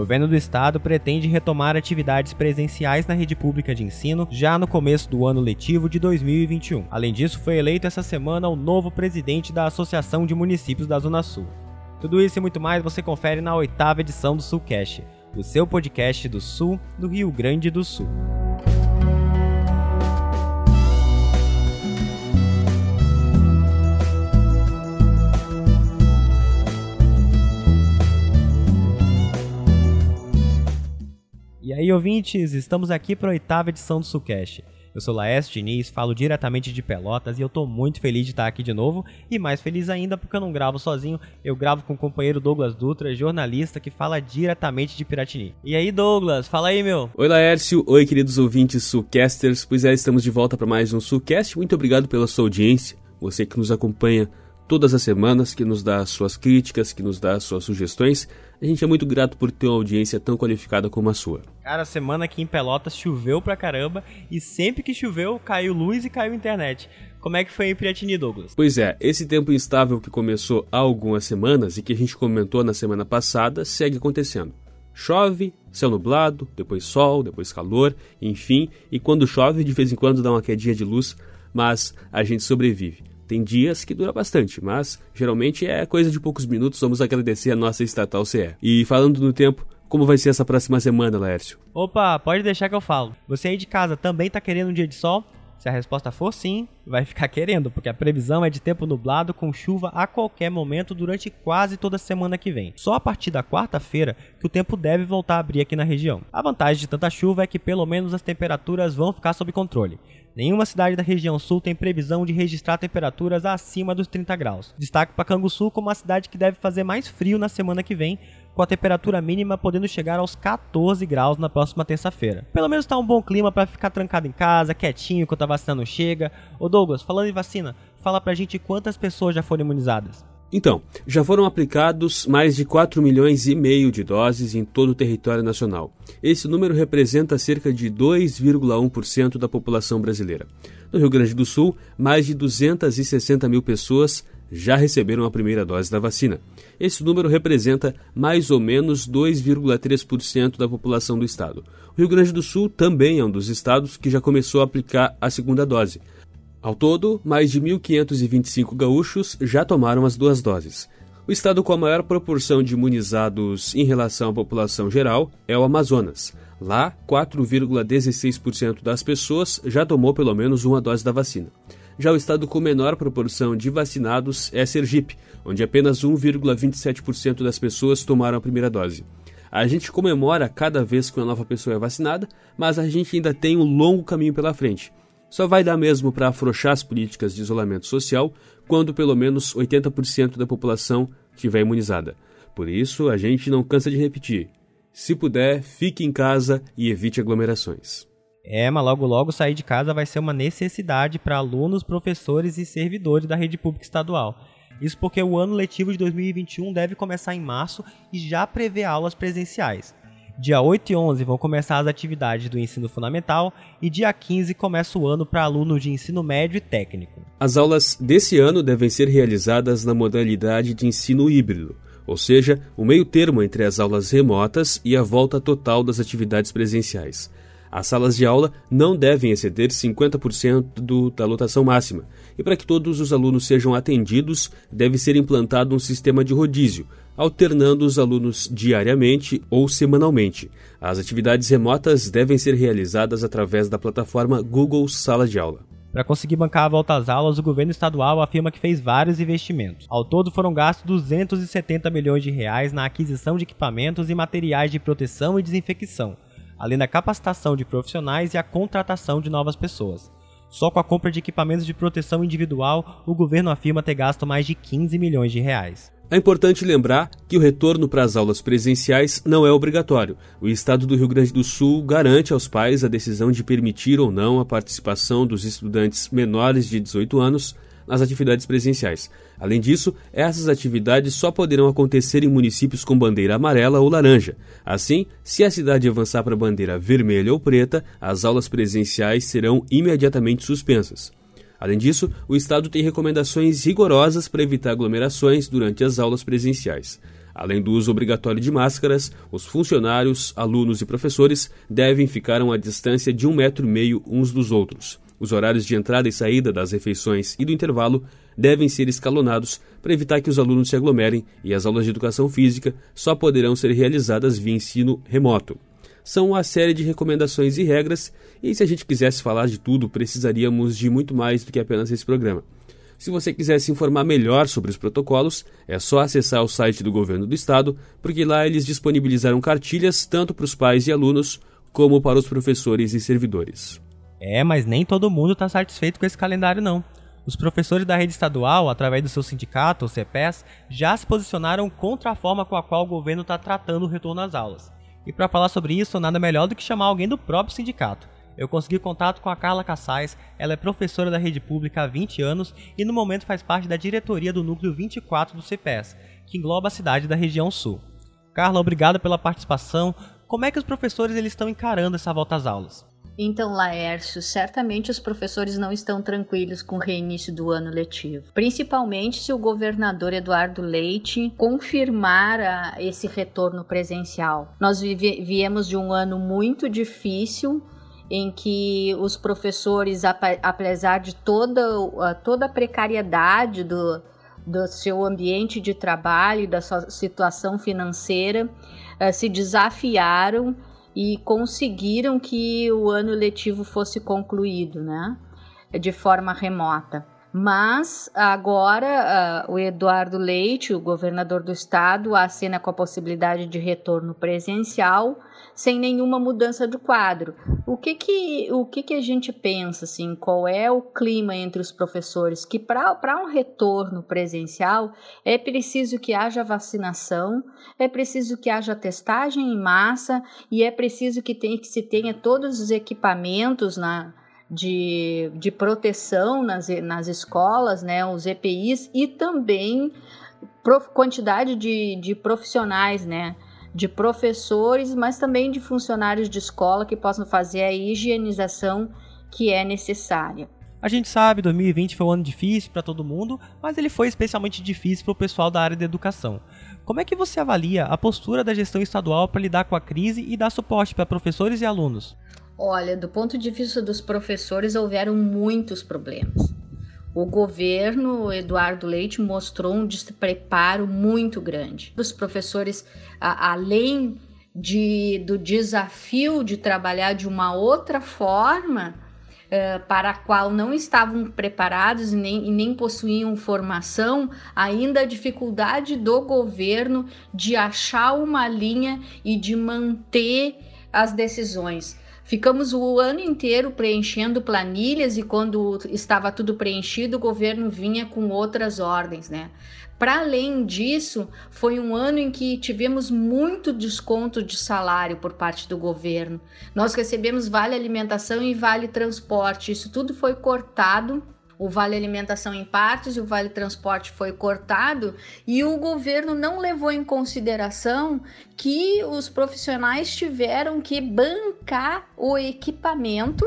governo do estado pretende retomar atividades presenciais na rede pública de ensino já no começo do ano letivo de 2021. Além disso, foi eleito essa semana o novo presidente da Associação de Municípios da Zona Sul. Tudo isso e muito mais você confere na oitava edição do Sulcast, o seu podcast do Sul do Rio Grande do Sul. E aí, ouvintes, estamos aqui para a oitava edição do Sulcast. Eu sou Laércio Diniz, falo diretamente de Pelotas e eu tô muito feliz de estar aqui de novo e mais feliz ainda porque eu não gravo sozinho, eu gravo com o companheiro Douglas Dutra, jornalista que fala diretamente de Piratini. E aí, Douglas, fala aí, meu. Oi, Laércio. Oi, queridos ouvintes Sulcasters. Pois é, estamos de volta para mais um Sulcast. Muito obrigado pela sua audiência, você que nos acompanha todas as semanas, que nos dá suas críticas, que nos dá suas sugestões. A gente é muito grato por ter uma audiência tão qualificada como a sua. Cara, semana aqui em Pelotas choveu pra caramba e sempre que choveu caiu luz e caiu internet. Como é que foi em Piratini, Douglas? Pois é, esse tempo instável que começou há algumas semanas e que a gente comentou na semana passada segue acontecendo. Chove, céu nublado, depois sol, depois calor, enfim, e quando chove de vez em quando dá uma quedinha de luz, mas a gente sobrevive. Tem dias que dura bastante, mas geralmente é coisa de poucos minutos. Vamos agradecer a nossa estatal CE. E falando no tempo, como vai ser essa próxima semana, Laércio? Opa, pode deixar que eu falo. Você aí de casa também tá querendo um dia de sol? Se a resposta for sim, vai ficar querendo, porque a previsão é de tempo nublado com chuva a qualquer momento durante quase toda a semana que vem. Só a partir da quarta-feira que o tempo deve voltar a abrir aqui na região. A vantagem de tanta chuva é que pelo menos as temperaturas vão ficar sob controle. Nenhuma cidade da região sul tem previsão de registrar temperaturas acima dos 30 graus. Destaque para Canguçu como a cidade que deve fazer mais frio na semana que vem, com a temperatura mínima podendo chegar aos 14 graus na próxima terça-feira. Pelo menos está um bom clima para ficar trancado em casa, quietinho enquanto a vacina não chega. Ô Douglas, falando em vacina, fala pra gente quantas pessoas já foram imunizadas. Então, já foram aplicados mais de 4 milhões e meio de doses em todo o território nacional. Esse número representa cerca de 2,1% da população brasileira. No Rio Grande do Sul, mais de 260 mil pessoas já receberam a primeira dose da vacina. Esse número representa mais ou menos 2,3% da população do estado. O Rio Grande do Sul também é um dos estados que já começou a aplicar a segunda dose. Ao todo, mais de 1.525 gaúchos já tomaram as duas doses. O estado com a maior proporção de imunizados em relação à população geral é o Amazonas. Lá, 4,16% das pessoas já tomou pelo menos uma dose da vacina. Já o estado com menor proporção de vacinados é Sergipe, onde apenas 1,27% das pessoas tomaram a primeira dose. A gente comemora cada vez que uma nova pessoa é vacinada, mas a gente ainda tem um longo caminho pela frente. Só vai dar mesmo para afrouxar as políticas de isolamento social quando pelo menos 80% da população estiver imunizada. Por isso, a gente não cansa de repetir: se puder, fique em casa e evite aglomerações. É, mas logo logo sair de casa vai ser uma necessidade para alunos, professores e servidores da rede pública estadual. Isso porque o ano letivo de 2021 deve começar em março e já prevê aulas presenciais. Dia 8 e 11 vão começar as atividades do ensino fundamental e dia 15 começa o ano para alunos de ensino médio e técnico. As aulas desse ano devem ser realizadas na modalidade de ensino híbrido, ou seja, o meio termo entre as aulas remotas e a volta total das atividades presenciais. As salas de aula não devem exceder 50% do, da lotação máxima, e para que todos os alunos sejam atendidos, deve ser implantado um sistema de rodízio, alternando os alunos diariamente ou semanalmente. As atividades remotas devem ser realizadas através da plataforma Google Sala de Aula. Para conseguir bancar a volta às aulas, o governo estadual afirma que fez vários investimentos. Ao todo foram gastos 270 milhões de reais na aquisição de equipamentos e materiais de proteção e desinfecção, além da capacitação de profissionais e a contratação de novas pessoas. Só com a compra de equipamentos de proteção individual, o governo afirma ter gasto mais de 15 milhões de reais. É importante lembrar que o retorno para as aulas presenciais não é obrigatório. O Estado do Rio Grande do Sul garante aos pais a decisão de permitir ou não a participação dos estudantes menores de 18 anos nas atividades presenciais. Além disso, essas atividades só poderão acontecer em municípios com bandeira amarela ou laranja. Assim, se a cidade avançar para a bandeira vermelha ou preta, as aulas presenciais serão imediatamente suspensas. Além disso, o Estado tem recomendações rigorosas para evitar aglomerações durante as aulas presenciais. Além do uso obrigatório de máscaras, os funcionários, alunos e professores devem ficar a uma distância de um metro e meio uns dos outros. Os horários de entrada e saída das refeições e do intervalo devem ser escalonados para evitar que os alunos se aglomerem e as aulas de educação física só poderão ser realizadas via ensino remoto. São uma série de recomendações e regras, e se a gente quisesse falar de tudo, precisaríamos de muito mais do que apenas esse programa. Se você quiser se informar melhor sobre os protocolos, é só acessar o site do governo do estado, porque lá eles disponibilizaram cartilhas tanto para os pais e alunos como para os professores e servidores. É, mas nem todo mundo está satisfeito com esse calendário não. Os professores da rede estadual, através do seu sindicato, o CEPES, já se posicionaram contra a forma com a qual o governo está tratando o retorno às aulas. E para falar sobre isso, nada melhor do que chamar alguém do próprio sindicato. Eu consegui contato com a Carla Cassais, ela é professora da rede pública há 20 anos e no momento faz parte da diretoria do núcleo 24 do CPS, que engloba a cidade da região sul. Carla, obrigada pela participação. Como é que os professores eles estão encarando essa volta às aulas? Então, Laércio, certamente os professores não estão tranquilos com o reinício do ano letivo, principalmente se o governador Eduardo Leite confirmar a, esse retorno presencial. Nós viemos de um ano muito difícil em que os professores, apesar de toda, toda a precariedade do, do seu ambiente de trabalho, da sua situação financeira, eh, se desafiaram e conseguiram que o ano letivo fosse concluído, né? De forma remota. Mas agora uh, o Eduardo Leite, o governador do estado, acena com a possibilidade de retorno presencial sem nenhuma mudança de quadro. O que que, o que, que a gente pensa, assim, qual é o clima entre os professores? Que para um retorno presencial é preciso que haja vacinação, é preciso que haja testagem em massa e é preciso que, tenha, que se tenha todos os equipamentos na, de, de proteção nas, nas escolas, né, os EPIs, e também prof, quantidade de, de profissionais, né, de professores, mas também de funcionários de escola que possam fazer a higienização que é necessária. A gente sabe, 2020 foi um ano difícil para todo mundo, mas ele foi especialmente difícil para o pessoal da área da educação. Como é que você avalia a postura da gestão estadual para lidar com a crise e dar suporte para professores e alunos? Olha, do ponto de vista dos professores, houveram muitos problemas. O governo Eduardo Leite mostrou um despreparo muito grande. Os professores, a, além de, do desafio de trabalhar de uma outra forma, uh, para a qual não estavam preparados e nem, e nem possuíam formação, ainda a dificuldade do governo de achar uma linha e de manter as decisões. Ficamos o ano inteiro preenchendo planilhas e quando estava tudo preenchido, o governo vinha com outras ordens, né? Para além disso, foi um ano em que tivemos muito desconto de salário por parte do governo. Nós recebemos vale alimentação e vale transporte. Isso tudo foi cortado o vale alimentação em partes e o vale transporte foi cortado e o governo não levou em consideração que os profissionais tiveram que bancar o equipamento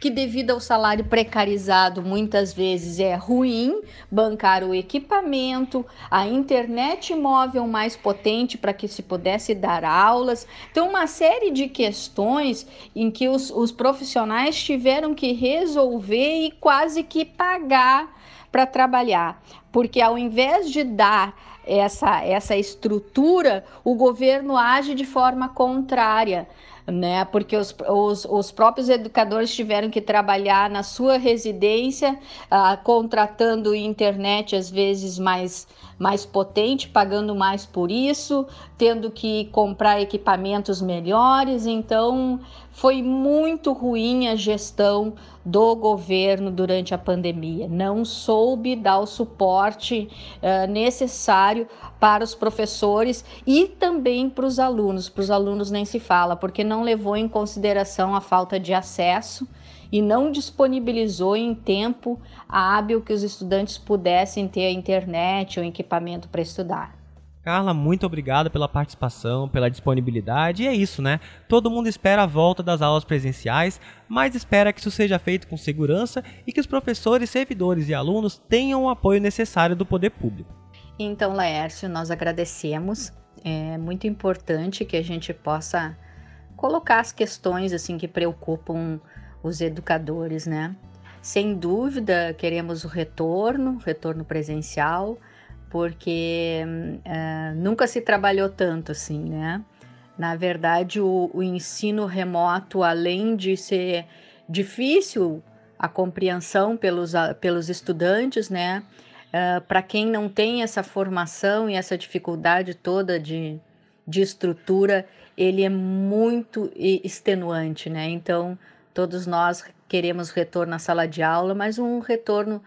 que devido ao salário precarizado muitas vezes é ruim bancar o equipamento, a internet móvel mais potente para que se pudesse dar aulas. Então, uma série de questões em que os, os profissionais tiveram que resolver e quase que pagar para trabalhar, porque ao invés de dar essa, essa estrutura, o governo age de forma contrária né? Porque os, os, os próprios educadores tiveram que trabalhar na sua residência, uh, contratando internet às vezes mais, mais potente, pagando mais por isso, tendo que comprar equipamentos melhores. Então, foi muito ruim a gestão do governo durante a pandemia. Não soube dar o suporte uh, necessário para os professores e também para os alunos. Para os alunos nem se fala, porque não levou em consideração a falta de acesso e não disponibilizou em tempo hábil que os estudantes pudessem ter a internet ou equipamento para estudar. Carla, muito obrigado pela participação, pela disponibilidade. E é isso, né? Todo mundo espera a volta das aulas presenciais, mas espera que isso seja feito com segurança e que os professores, servidores e alunos tenham o apoio necessário do poder público. Então, Laércio, nós agradecemos. É muito importante que a gente possa colocar as questões assim que preocupam os educadores, né? Sem dúvida, queremos o retorno, retorno presencial, porque uh, nunca se trabalhou tanto assim, né? Na verdade, o, o ensino remoto, além de ser difícil a compreensão pelos, pelos estudantes, né? Uh, Para quem não tem essa formação e essa dificuldade toda de, de estrutura, ele é muito extenuante, né? Então, todos nós queremos retorno à sala de aula, mas um retorno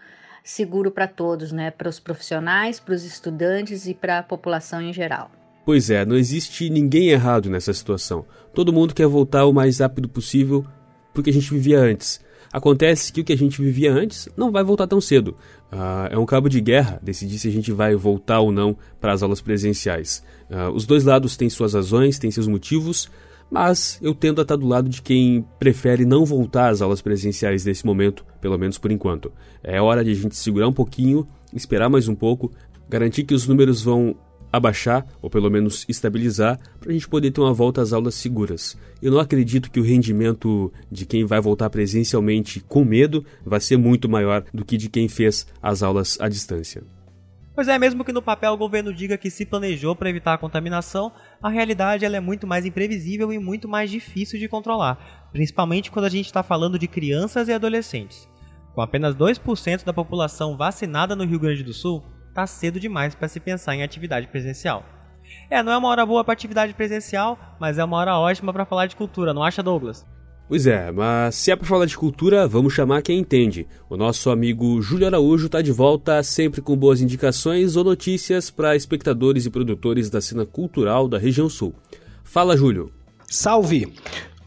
seguro para todos, né? Para os profissionais, para os estudantes e para a população em geral. Pois é, não existe ninguém errado nessa situação. Todo mundo quer voltar o mais rápido possível porque a gente vivia antes. Acontece que o que a gente vivia antes não vai voltar tão cedo. Uh, é um cabo de guerra decidir se a gente vai voltar ou não para as aulas presenciais. Uh, os dois lados têm suas razões, têm seus motivos, mas eu tendo a estar do lado de quem prefere não voltar às aulas presenciais nesse momento, pelo menos por enquanto. É hora de a gente segurar um pouquinho, esperar mais um pouco, garantir que os números vão abaixar, ou pelo menos estabilizar, para a gente poder ter uma volta às aulas seguras. Eu não acredito que o rendimento de quem vai voltar presencialmente com medo vai ser muito maior do que de quem fez as aulas à distância. Pois é, mesmo que no papel o governo diga que se planejou para evitar a contaminação, a realidade ela é muito mais imprevisível e muito mais difícil de controlar, principalmente quando a gente está falando de crianças e adolescentes. Com apenas 2% da população vacinada no Rio Grande do Sul, tá cedo demais para se pensar em atividade presencial. É, não é uma hora boa para atividade presencial, mas é uma hora ótima para falar de cultura, não acha, Douglas? Pois é, mas se é para falar de cultura, vamos chamar quem entende. O nosso amigo Júlio Araújo está de volta, sempre com boas indicações ou notícias para espectadores e produtores da cena cultural da região sul. Fala, Júlio. Salve!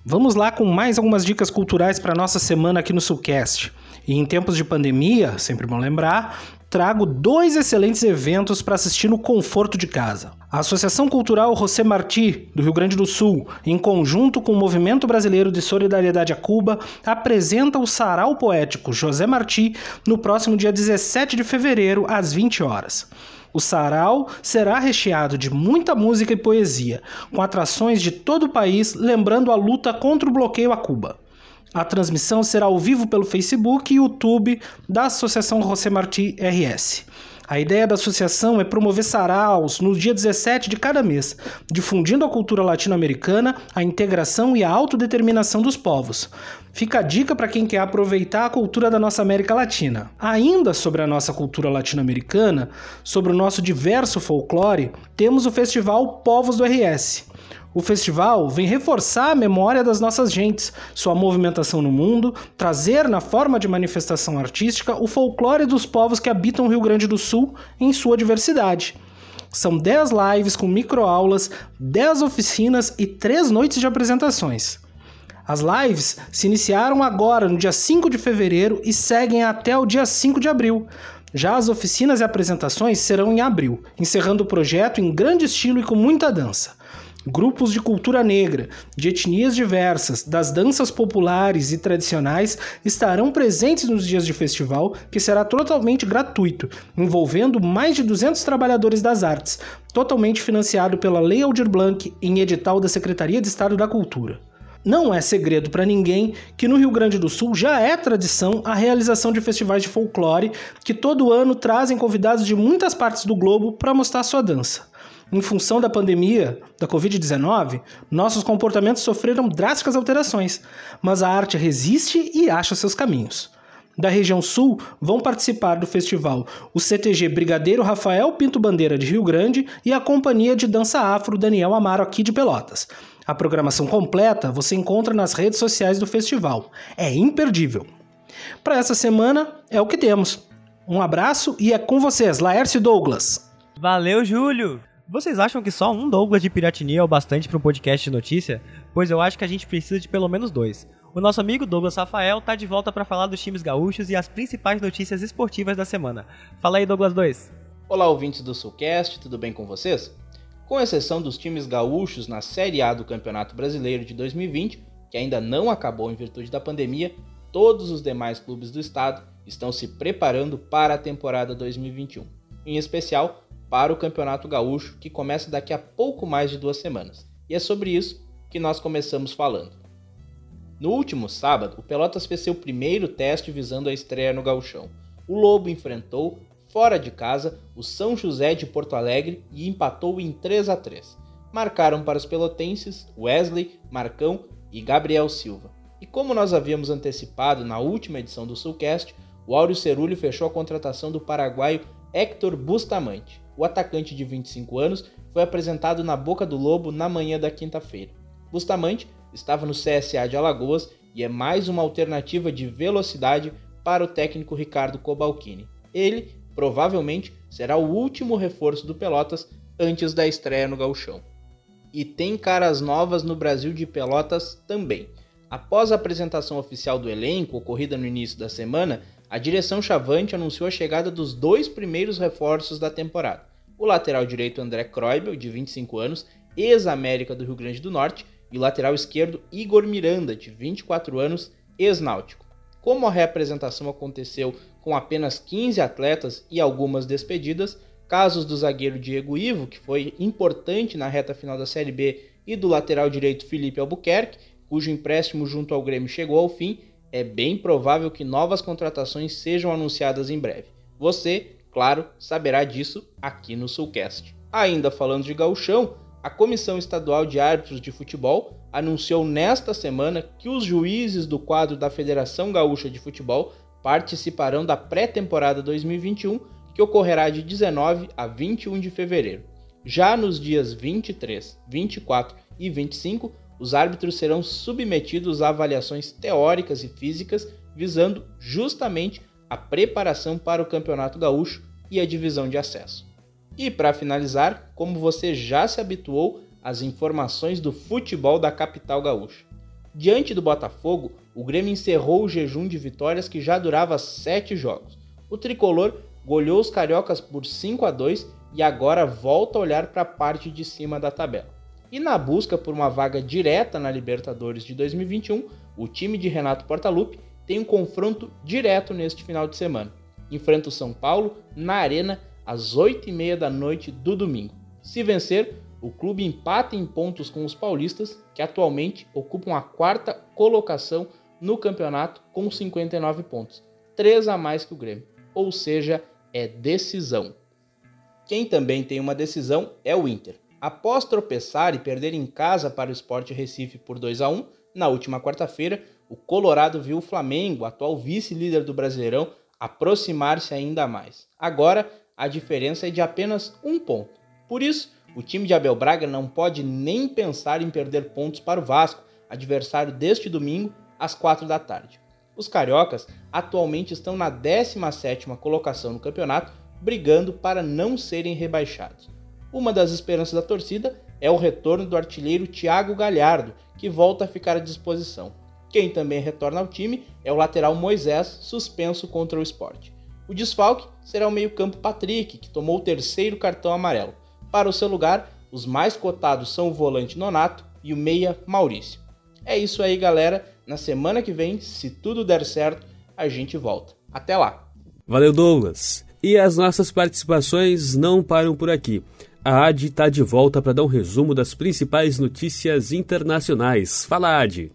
Vamos lá com mais algumas dicas culturais para nossa semana aqui no Sulcast. E em tempos de pandemia, sempre bom lembrar, trago dois excelentes eventos para assistir no conforto de casa. A Associação Cultural José Martí, do Rio Grande do Sul, em conjunto com o Movimento Brasileiro de Solidariedade a Cuba, apresenta o Sarau Poético José Martí no próximo dia 17 de fevereiro, às 20 horas. O sarau será recheado de muita música e poesia, com atrações de todo o país lembrando a luta contra o bloqueio a Cuba. A transmissão será ao vivo pelo Facebook e YouTube da Associação José Martí RS. A ideia da associação é promover saraus no dia 17 de cada mês, difundindo a cultura latino-americana, a integração e a autodeterminação dos povos. Fica a dica para quem quer aproveitar a cultura da nossa América Latina. Ainda sobre a nossa cultura latino-americana, sobre o nosso diverso folclore, temos o festival Povos do RS. O festival vem reforçar a memória das nossas gentes, sua movimentação no mundo, trazer na forma de manifestação artística o folclore dos povos que habitam o Rio Grande do Sul em sua diversidade. São 10 lives com microaulas, 10 oficinas e 3 noites de apresentações. As lives se iniciaram agora, no dia 5 de fevereiro, e seguem até o dia 5 de abril. Já as oficinas e apresentações serão em abril, encerrando o projeto em grande estilo e com muita dança. Grupos de cultura negra, de etnias diversas, das danças populares e tradicionais estarão presentes nos dias de festival, que será totalmente gratuito, envolvendo mais de 200 trabalhadores das artes, totalmente financiado pela Lei Aldir Blanc em edital da Secretaria de Estado da Cultura. Não é segredo para ninguém que no Rio Grande do Sul já é tradição a realização de festivais de folclore que todo ano trazem convidados de muitas partes do globo para mostrar sua dança em função da pandemia da Covid-19, nossos comportamentos sofreram drásticas alterações, mas a arte resiste e acha seus caminhos. Da região sul vão participar do festival o CTG Brigadeiro Rafael Pinto Bandeira de Rio Grande e a Companhia de Dança Afro Daniel Amaro aqui de Pelotas. A programação completa você encontra nas redes sociais do festival. É imperdível. Para essa semana é o que temos. Um abraço e é com vocês, Laércio Douglas. Valeu, Júlio! Vocês acham que só um Douglas de Piratini é o bastante para um podcast de notícia? Pois eu acho que a gente precisa de pelo menos dois. O nosso amigo Douglas Rafael tá de volta para falar dos times gaúchos e as principais notícias esportivas da semana. Fala aí, Douglas 2. Olá, ouvintes do Sulcast, tudo bem com vocês? Com exceção dos times gaúchos na Série A do Campeonato Brasileiro de 2020, que ainda não acabou em virtude da pandemia, todos os demais clubes do estado estão se preparando para a temporada 2021. Em especial, para o Campeonato Gaúcho, que começa daqui a pouco mais de duas semanas. E é sobre isso que nós começamos falando. No último sábado, o Pelotas fez seu primeiro teste visando a estreia no Gauchão. O Lobo enfrentou, fora de casa, o São José de Porto Alegre e empatou em 3 a 3. Marcaram para os pelotenses Wesley, Marcão e Gabriel Silva. E como nós havíamos antecipado na última edição do Sulcast, o Áureo Cerulli fechou a contratação do paraguaio Héctor Bustamante. O atacante de 25 anos foi apresentado na Boca do Lobo na manhã da quinta-feira. Bustamante estava no CSA de Alagoas e é mais uma alternativa de velocidade para o técnico Ricardo Cobalcini. Ele, provavelmente, será o último reforço do Pelotas antes da estreia no Gauchão. E tem caras novas no Brasil de Pelotas também. Após a apresentação oficial do elenco, ocorrida no início da semana, a direção Chavante anunciou a chegada dos dois primeiros reforços da temporada. O lateral direito André Kreubel, de 25 anos, ex-América do Rio Grande do Norte, e o lateral esquerdo Igor Miranda, de 24 anos, ex-náutico. Como a reapresentação aconteceu com apenas 15 atletas e algumas despedidas, casos do zagueiro Diego Ivo, que foi importante na reta final da Série B, e do lateral direito Felipe Albuquerque, cujo empréstimo junto ao Grêmio chegou ao fim, é bem provável que novas contratações sejam anunciadas em breve. Você, claro, saberá disso aqui no Sulcast. Ainda falando de gauchão, a Comissão Estadual de Árbitros de Futebol anunciou nesta semana que os juízes do quadro da Federação Gaúcha de Futebol participarão da pré-temporada 2021, que ocorrerá de 19 a 21 de fevereiro. Já nos dias 23, 24 e 25, os árbitros serão submetidos a avaliações teóricas e físicas, visando justamente a preparação para o Campeonato Gaúcho e a divisão de acesso. E para finalizar, como você já se habituou, as informações do futebol da capital gaúcha. Diante do Botafogo, o Grêmio encerrou o jejum de vitórias que já durava sete jogos. O tricolor goleou os cariocas por 5 a 2 e agora volta a olhar para a parte de cima da tabela. E na busca por uma vaga direta na Libertadores de 2021, o time de Renato Portaluppi tem um confronto direto neste final de semana. Enfrenta o São Paulo na Arena às 8h30 da noite do domingo. Se vencer, o clube empata em pontos com os paulistas, que atualmente ocupam a quarta colocação no campeonato com 59 pontos, 3 a mais que o Grêmio, ou seja, é decisão. Quem também tem uma decisão é o Inter. Após tropeçar e perder em casa para o Sport Recife por 2 a 1, na última quarta-feira, o Colorado viu o Flamengo, atual vice-líder do Brasileirão, aproximar-se ainda mais. Agora a diferença é de apenas um ponto. Por isso, o time de Abel Braga não pode nem pensar em perder pontos para o Vasco, adversário deste domingo, às 4 da tarde. Os cariocas atualmente estão na 17ª colocação no campeonato, brigando para não serem rebaixados. Uma das esperanças da torcida é o retorno do artilheiro Thiago Galhardo, que volta a ficar à disposição. Quem também retorna ao time é o lateral Moisés, suspenso contra o esporte. O desfalque será o meio-campo Patrick, que tomou o terceiro cartão amarelo. Para o seu lugar, os mais cotados são o volante Nonato e o meia Maurício. É isso aí, galera. Na semana que vem, se tudo der certo, a gente volta. Até lá. Valeu, Douglas. E as nossas participações não param por aqui. A AD está de volta para dar um resumo das principais notícias internacionais. Fala, AD.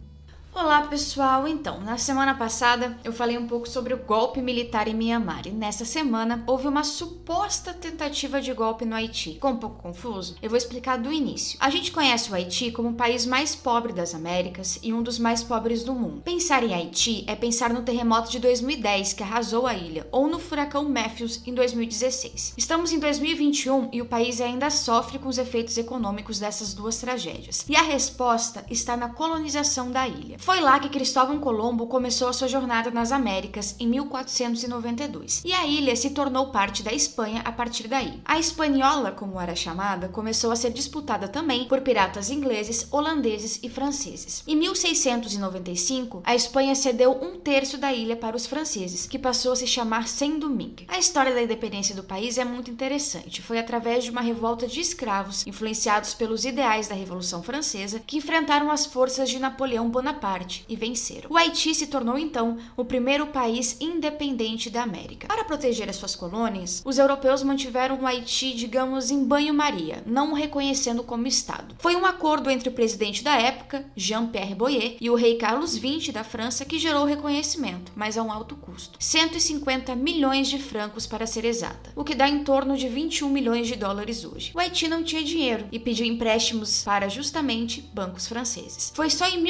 Olá pessoal, então, na semana passada eu falei um pouco sobre o golpe militar em Mianmar e nessa semana houve uma suposta tentativa de golpe no Haiti. Ficou um pouco confuso? Eu vou explicar do início. A gente conhece o Haiti como o país mais pobre das Américas e um dos mais pobres do mundo. Pensar em Haiti é pensar no terremoto de 2010 que arrasou a ilha ou no furacão Matthews em 2016. Estamos em 2021 e o país ainda sofre com os efeitos econômicos dessas duas tragédias. E a resposta está na colonização da ilha. Foi lá que Cristóvão Colombo começou a sua jornada nas Américas em 1492, e a ilha se tornou parte da Espanha a partir daí. A Espanhola, como era chamada, começou a ser disputada também por piratas ingleses, holandeses e franceses. Em 1695, a Espanha cedeu um terço da ilha para os franceses, que passou a se chamar Saint-Domingue. A história da independência do país é muito interessante. Foi através de uma revolta de escravos, influenciados pelos ideais da Revolução Francesa, que enfrentaram as forças de Napoleão Bonaparte e venceram. O Haiti se tornou então o primeiro país independente da América. Para proteger as suas colônias, os europeus mantiveram o Haiti, digamos, em banho-maria, não o reconhecendo como Estado. Foi um acordo entre o presidente da época, Jean-Pierre Boyer, e o rei Carlos XX da França que gerou o reconhecimento, mas a um alto custo. 150 milhões de francos para ser exata, o que dá em torno de 21 milhões de dólares hoje. O Haiti não tinha dinheiro e pediu empréstimos para justamente bancos franceses. Foi só em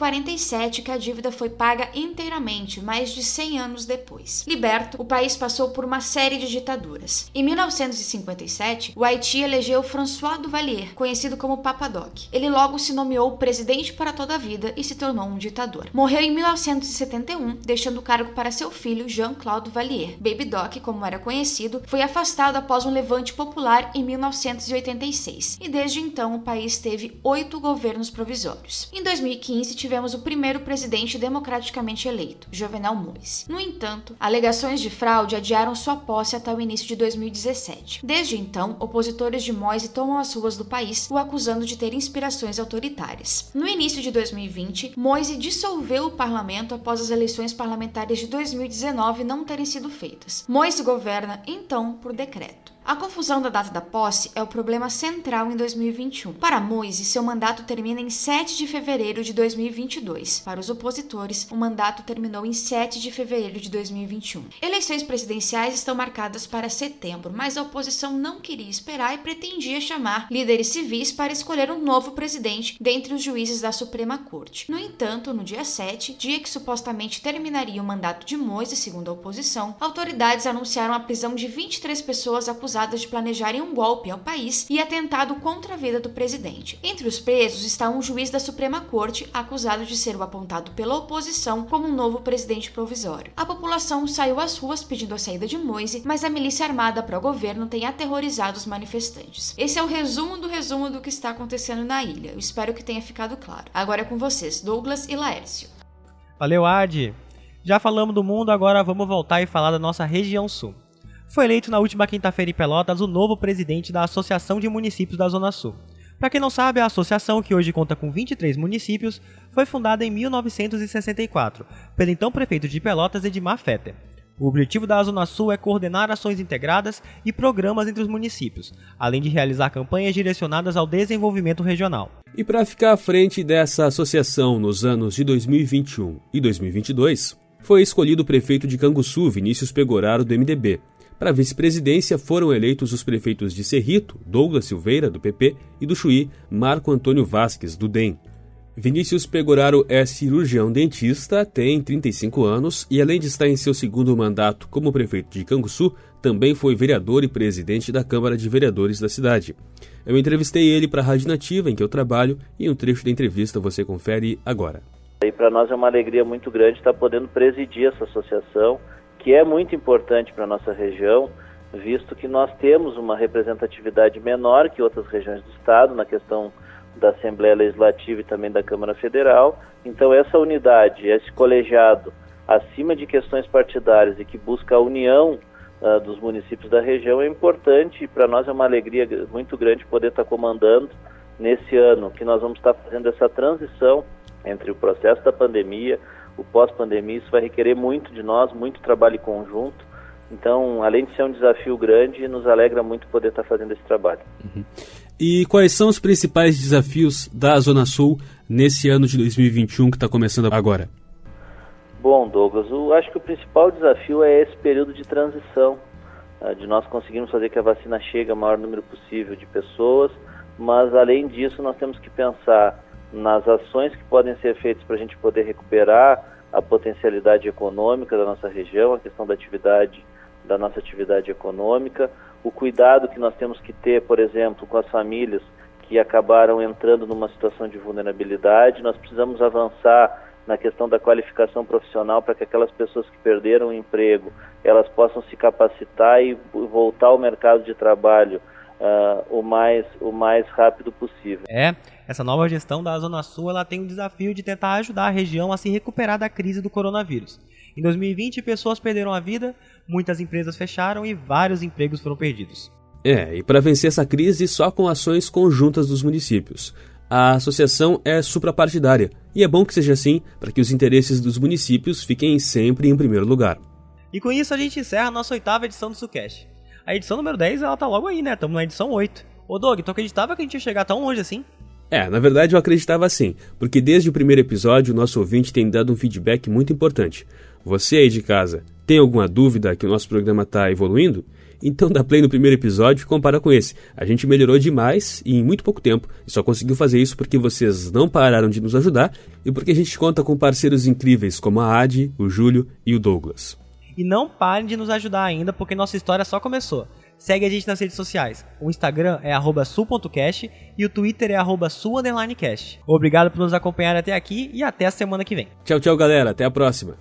1947 que a dívida foi paga inteiramente, mais de 100 anos depois. Liberto, o país passou por uma série de ditaduras. Em 1957, o Haiti elegeu François Duvalier, conhecido como Papa Doc. Ele logo se nomeou presidente para toda a vida e se tornou um ditador. Morreu em 1971, deixando o cargo para seu filho Jean-Claude Duvalier. Baby Doc, como era conhecido, foi afastado após um levante popular em 1986 e desde então o país teve oito governos provisórios. Em 2015, tivemos o primeiro presidente democraticamente eleito, Jovenel Moïse. No entanto, alegações de fraude adiaram sua posse até o início de 2017. Desde então, opositores de Moise tomam as ruas do país, o acusando de ter inspirações autoritárias. No início de 2020, Moise dissolveu o parlamento após as eleições parlamentares de 2019 não terem sido feitas. Moise governa, então, por decreto. A confusão da data da posse é o problema central em 2021. Para Moise, seu mandato termina em 7 de fevereiro de 2022. Para os opositores, o mandato terminou em 7 de fevereiro de 2021. Eleições presidenciais estão marcadas para setembro, mas a oposição não queria esperar e pretendia chamar líderes civis para escolher um novo presidente dentre os juízes da Suprema Corte. No entanto, no dia 7, dia que supostamente terminaria o mandato de Moise, segundo a oposição, autoridades anunciaram a prisão de 23 pessoas acusadas de planejarem um golpe ao país e atentado contra a vida do presidente. Entre os presos está um juiz da Suprema Corte acusado de ser o apontado pela oposição como um novo presidente provisório. A população saiu às ruas pedindo a saída de Moise, mas a milícia armada pró-governo tem aterrorizado os manifestantes. Esse é o resumo do resumo do que está acontecendo na ilha. Eu espero que tenha ficado claro. Agora é com vocês, Douglas e Laércio. Valeu, Adi! Já falamos do mundo, agora vamos voltar e falar da nossa região sul foi eleito na última quinta-feira em Pelotas o novo presidente da Associação de Municípios da Zona Sul. Para quem não sabe, a associação, que hoje conta com 23 municípios, foi fundada em 1964 pelo então prefeito de Pelotas, Edmar Fetter. O objetivo da Zona Sul é coordenar ações integradas e programas entre os municípios, além de realizar campanhas direcionadas ao desenvolvimento regional. E para ficar à frente dessa associação nos anos de 2021 e 2022, foi escolhido o prefeito de Canguçu, Vinícius Pegoraro, do MDB, para a vice-presidência foram eleitos os prefeitos de Cerrito, Douglas Silveira, do PP, e do Chuí, Marco Antônio Vasques, do DEM. Vinícius Pegoraro é cirurgião dentista, tem 35 anos e, além de estar em seu segundo mandato como prefeito de Canguçu, também foi vereador e presidente da Câmara de Vereadores da cidade. Eu entrevistei ele para a Rádio Nativa, em que eu trabalho, e um trecho da entrevista você confere agora. E para nós é uma alegria muito grande estar podendo presidir essa associação que é muito importante para a nossa região, visto que nós temos uma representatividade menor que outras regiões do Estado na questão da Assembleia Legislativa e também da Câmara Federal. Então, essa unidade, esse colegiado, acima de questões partidárias e que busca a união uh, dos municípios da região, é importante e para nós é uma alegria muito grande poder estar comandando nesse ano que nós vamos estar fazendo essa transição entre o processo da pandemia, o pós-pandemia, isso vai requerer muito de nós, muito trabalho conjunto. Então, além de ser um desafio grande, nos alegra muito poder estar fazendo esse trabalho. Uhum. E quais são os principais desafios da Zona Sul nesse ano de 2021 que está começando agora? Bom, Douglas, eu acho que o principal desafio é esse período de transição, ah, de nós conseguirmos fazer que a vacina chegue ao maior número possível de pessoas, mas além disso nós temos que pensar nas ações que podem ser feitas para a gente poder recuperar a potencialidade econômica da nossa região, a questão da atividade da nossa atividade econômica, o cuidado que nós temos que ter, por exemplo, com as famílias que acabaram entrando numa situação de vulnerabilidade, nós precisamos avançar na questão da qualificação profissional para que aquelas pessoas que perderam o emprego, elas possam se capacitar e voltar ao mercado de trabalho uh, o, mais, o mais rápido possível. É, essa nova gestão da Zona Sul ela tem o desafio de tentar ajudar a região a se recuperar da crise do coronavírus. Em 2020, pessoas perderam a vida, muitas empresas fecharam e vários empregos foram perdidos. É, e para vencer essa crise, só com ações conjuntas dos municípios. A associação é suprapartidária e é bom que seja assim para que os interesses dos municípios fiquem sempre em primeiro lugar. E com isso a gente encerra a nossa oitava edição do Sucast. A edição número 10 ela tá logo aí, né? Estamos na edição 8. Ô Doug, tu acreditava que a gente ia chegar tão longe assim? É, na verdade eu acreditava sim, porque desde o primeiro episódio o nosso ouvinte tem dado um feedback muito importante. Você aí de casa, tem alguma dúvida que o nosso programa está evoluindo? Então dá play no primeiro episódio e compara com esse. A gente melhorou demais e em muito pouco tempo. E só conseguiu fazer isso porque vocês não pararam de nos ajudar e porque a gente conta com parceiros incríveis como a Adi, o Júlio e o Douglas. E não parem de nos ajudar ainda porque nossa história só começou. Segue a gente nas redes sociais. O Instagram é su.cast e o Twitter é su_cast. Obrigado por nos acompanhar até aqui e até a semana que vem. Tchau, tchau, galera. Até a próxima.